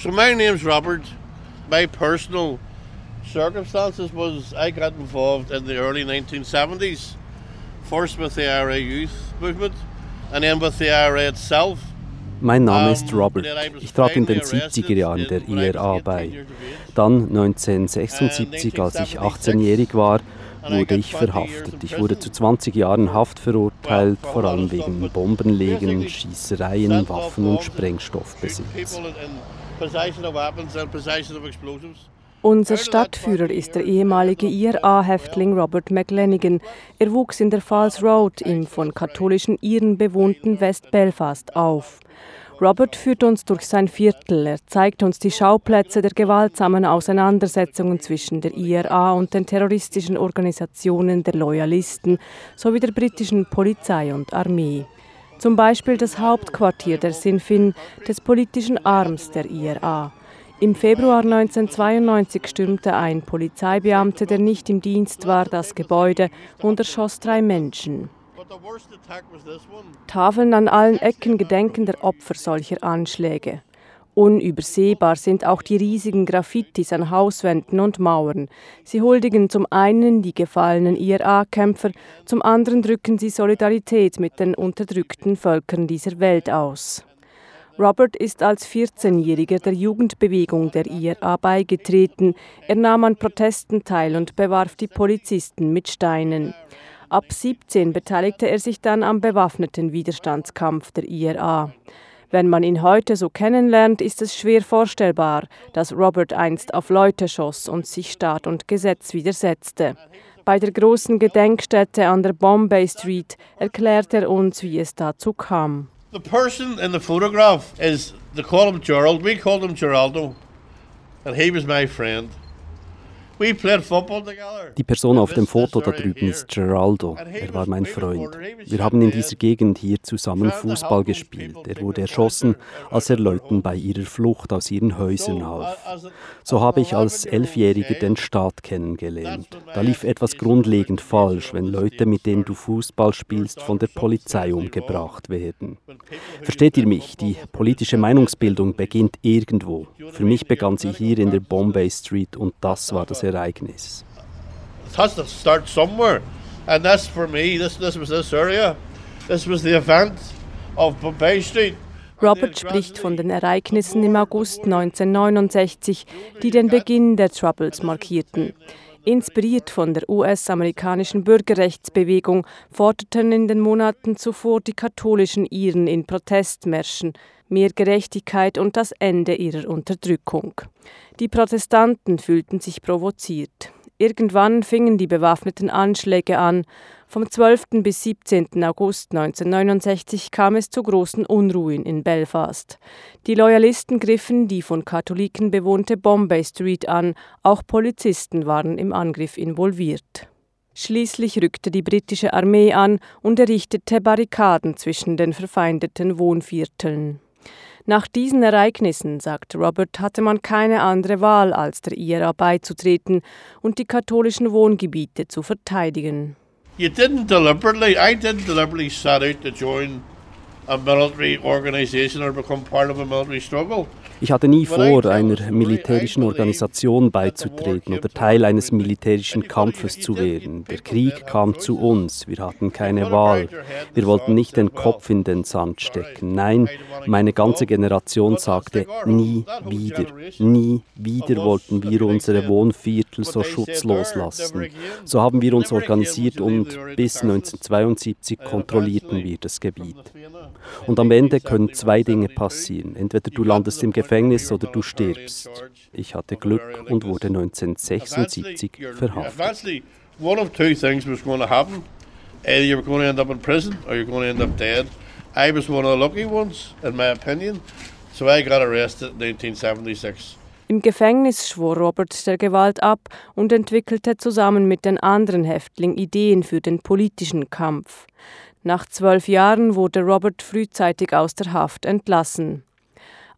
So my name's Robert. My personal circumstances was I got involved in the early 1970s, first with the IRA youth movement and then with the IRA itself. Mein Name ist Robert. Ich trat in den 70er Jahren der IRA bei. Dann 1976, als ich 18-jährig war, wurde ich verhaftet. Ich wurde zu 20 Jahren Haft verurteilt, vor allem wegen Bombenlegen, Schießereien, Waffen und Sprengstoffbesitz. Unser Stadtführer ist der ehemalige IRA-Häftling Robert McLennigan. Er wuchs in der Falls Road im von katholischen Iren bewohnten West Belfast auf. Robert führt uns durch sein Viertel. Er zeigt uns die Schauplätze der gewaltsamen Auseinandersetzungen zwischen der IRA und den terroristischen Organisationen der Loyalisten sowie der britischen Polizei und Armee. Zum Beispiel das Hauptquartier der Sinn Féin, des politischen Arms der IRA. Im Februar 1992 stürmte ein Polizeibeamter, der nicht im Dienst war, das Gebäude und erschoss drei Menschen. Tafeln an allen Ecken gedenken der Opfer solcher Anschläge. Unübersehbar sind auch die riesigen Graffitis an Hauswänden und Mauern. Sie huldigen zum einen die gefallenen IRA-Kämpfer, zum anderen drücken sie Solidarität mit den unterdrückten Völkern dieser Welt aus. Robert ist als 14-Jähriger der Jugendbewegung der IRA beigetreten. Er nahm an Protesten teil und bewarf die Polizisten mit Steinen. Ab 17 beteiligte er sich dann am bewaffneten Widerstandskampf der IRA. Wenn man ihn heute so kennenlernt, ist es schwer vorstellbar, dass Robert einst auf Leute schoss und sich Staat und Gesetz widersetzte. Bei der großen Gedenkstätte an der Bombay Street erklärt er uns, wie es dazu kam. The person in the photograph is, they call him Gerald, we called him Geraldo, and he was my friend. Die Person auf dem Foto da drüben ist Geraldo. Er war mein Freund. Wir haben in dieser Gegend hier zusammen Fußball gespielt. Er wurde erschossen, als er Leuten bei ihrer Flucht aus ihren Häusern half. So habe ich als Elfjähriger den Staat kennengelernt. Da lief etwas grundlegend falsch, wenn Leute, mit denen du Fußball spielst, von der Polizei umgebracht werden. Versteht ihr mich? Die politische Meinungsbildung beginnt irgendwo. Für mich begann sie hier in der Bombay Street und das war das Ereignis. It has to start somewhere. And that's for me, this, this was this area. This was the event of Bombay Street. Robert spricht von den Ereignissen im August 1969, die den Beginn der Troubles markierten. Inspiriert von der US-amerikanischen Bürgerrechtsbewegung forderten in den Monaten zuvor die katholischen Iren in Protestmärschen mehr Gerechtigkeit und das Ende ihrer Unterdrückung. Die Protestanten fühlten sich provoziert. Irgendwann fingen die bewaffneten Anschläge an. Vom 12. bis 17. August 1969 kam es zu großen Unruhen in Belfast. Die Loyalisten griffen die von Katholiken bewohnte Bombay Street an, auch Polizisten waren im Angriff involviert. Schließlich rückte die britische Armee an und errichtete Barrikaden zwischen den verfeindeten Wohnvierteln. Nach diesen Ereignissen, sagt Robert, hatte man keine andere Wahl, als der IRA beizutreten und die katholischen Wohngebiete zu verteidigen. You didn't deliberately, I didn't deliberately set out to join a military organization or become part of a military struggle. Ich hatte nie vor, einer militärischen Organisation beizutreten oder Teil eines militärischen Kampfes zu werden. Der Krieg kam zu uns, wir hatten keine Wahl. Wir wollten nicht den Kopf in den Sand stecken. Nein, meine ganze Generation sagte, nie wieder, nie wieder wollten wir unsere Wohnviertel so schutzlos lassen. So haben wir uns organisiert und bis 1972 kontrollierten wir das Gebiet. Und am Ende können zwei Dinge passieren. Entweder du landest im Gefängnis oder du stirbst. Ich hatte Glück und wurde 1976 verhaftet. One of two things was going to happen. Either you were going to end up in prison or you're going to end up dead. I was one of the lucky ones, in my opinion. So I got arrested in 1976. Im Gefängnis schwor Robert der Gewalt ab und entwickelte zusammen mit den anderen Häftlingen Ideen für den politischen Kampf. Nach zwölf Jahren wurde Robert frühzeitig aus der Haft entlassen.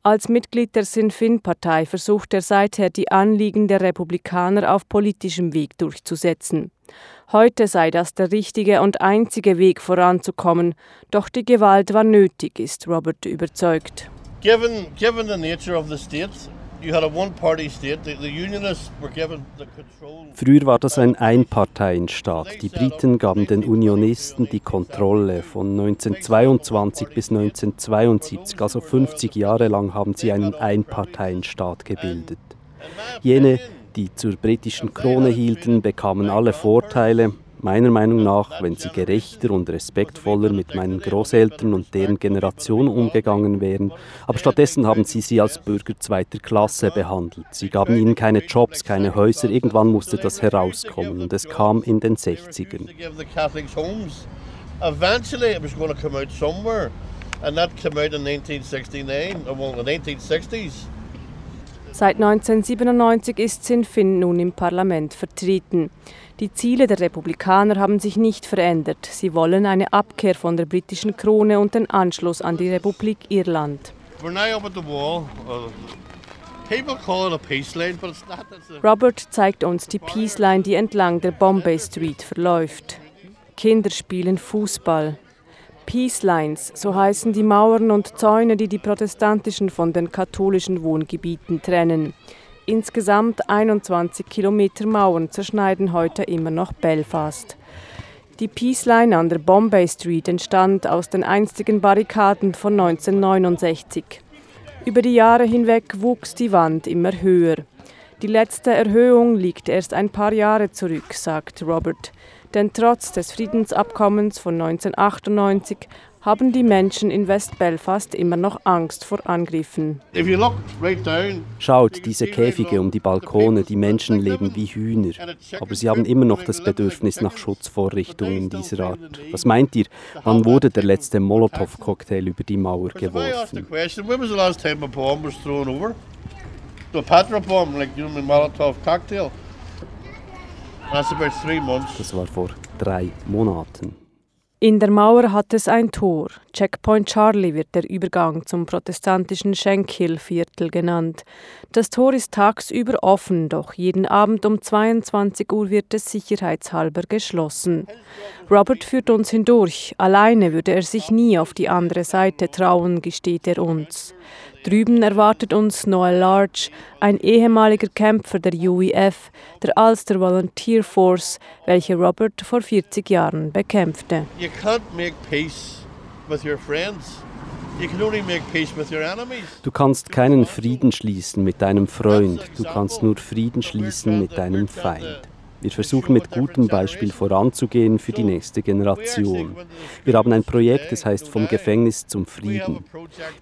Als Mitglied der Sinn Féin-Partei versucht er seither die Anliegen der Republikaner auf politischem Weg durchzusetzen. Heute sei das der richtige und einzige Weg voranzukommen, doch die Gewalt war nötig, ist Robert überzeugt. Given, given the nature of the state, Früher war das ein Einparteienstaat. Die Briten gaben den Unionisten die Kontrolle. Von 1922 bis 1972, also 50 Jahre lang, haben sie einen Einparteienstaat gebildet. Jene, die zur britischen Krone hielten, bekamen alle Vorteile, meiner Meinung nach, wenn sie gerechter und respektvoller mit meinen Großeltern und deren Generation umgegangen wären, aber stattdessen haben sie sie als Bürger zweiter Klasse behandelt. Sie gaben ihnen keine Jobs, keine Häuser, irgendwann musste das herauskommen und es kam in den 60ern. Eventually it was going to come out somewhere and that came out in 1969, well, the 1960s. Seit 1997 ist Sinn Féin nun im Parlament vertreten. Die Ziele der Republikaner haben sich nicht verändert. Sie wollen eine Abkehr von der britischen Krone und den Anschluss an die Republik Irland. Uh, Robert zeigt uns die Peace Line, die entlang der Bombay Street verläuft. Kinder spielen Fußball. Peace Lines, so heißen die Mauern und Zäune, die die protestantischen von den katholischen Wohngebieten trennen. Insgesamt 21 Kilometer Mauern zerschneiden heute immer noch Belfast. Die Peace Line an der Bombay Street entstand aus den einstigen Barrikaden von 1969. Über die Jahre hinweg wuchs die Wand immer höher. Die letzte Erhöhung liegt erst ein paar Jahre zurück, sagt Robert. Denn trotz des Friedensabkommens von 1998 haben die Menschen in West-Belfast immer noch Angst vor Angriffen. Schaut, diese Käfige um die Balkone, die Menschen leben wie Hühner. Aber sie haben immer noch das Bedürfnis nach Schutzvorrichtungen dieser Art. Was meint ihr, wann wurde der letzte Molotow-Cocktail über die Mauer geworfen? Das war vor drei Monaten. In der Mauer hat es ein Tor. Checkpoint Charlie wird der Übergang zum protestantischen Shankill-Viertel genannt. Das Tor ist tagsüber offen, doch jeden Abend um 22 Uhr wird es sicherheitshalber geschlossen. Robert führt uns hindurch. Alleine würde er sich nie auf die andere Seite trauen, gesteht er uns. Drüben erwartet uns Noel Large, ein ehemaliger Kämpfer der UEF, der Ulster Volunteer Force, welche Robert vor 40 Jahren bekämpfte. You can't make peace with your friends. Du kannst keinen Frieden schließen mit deinem Freund, du kannst nur Frieden schließen mit deinem Feind. Wir versuchen mit gutem Beispiel voranzugehen für die nächste Generation. Wir haben ein Projekt, das heißt Vom Gefängnis zum Frieden.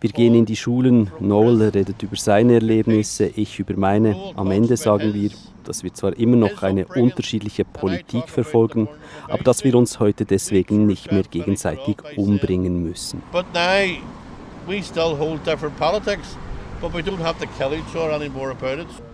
Wir gehen in die Schulen, Noel redet über seine Erlebnisse, ich über meine. Am Ende sagen wir, dass wir zwar immer noch eine unterschiedliche Politik verfolgen, aber dass wir uns heute deswegen nicht mehr gegenseitig umbringen müssen. we still hold different politics, but we don't have to kill each other anymore about it.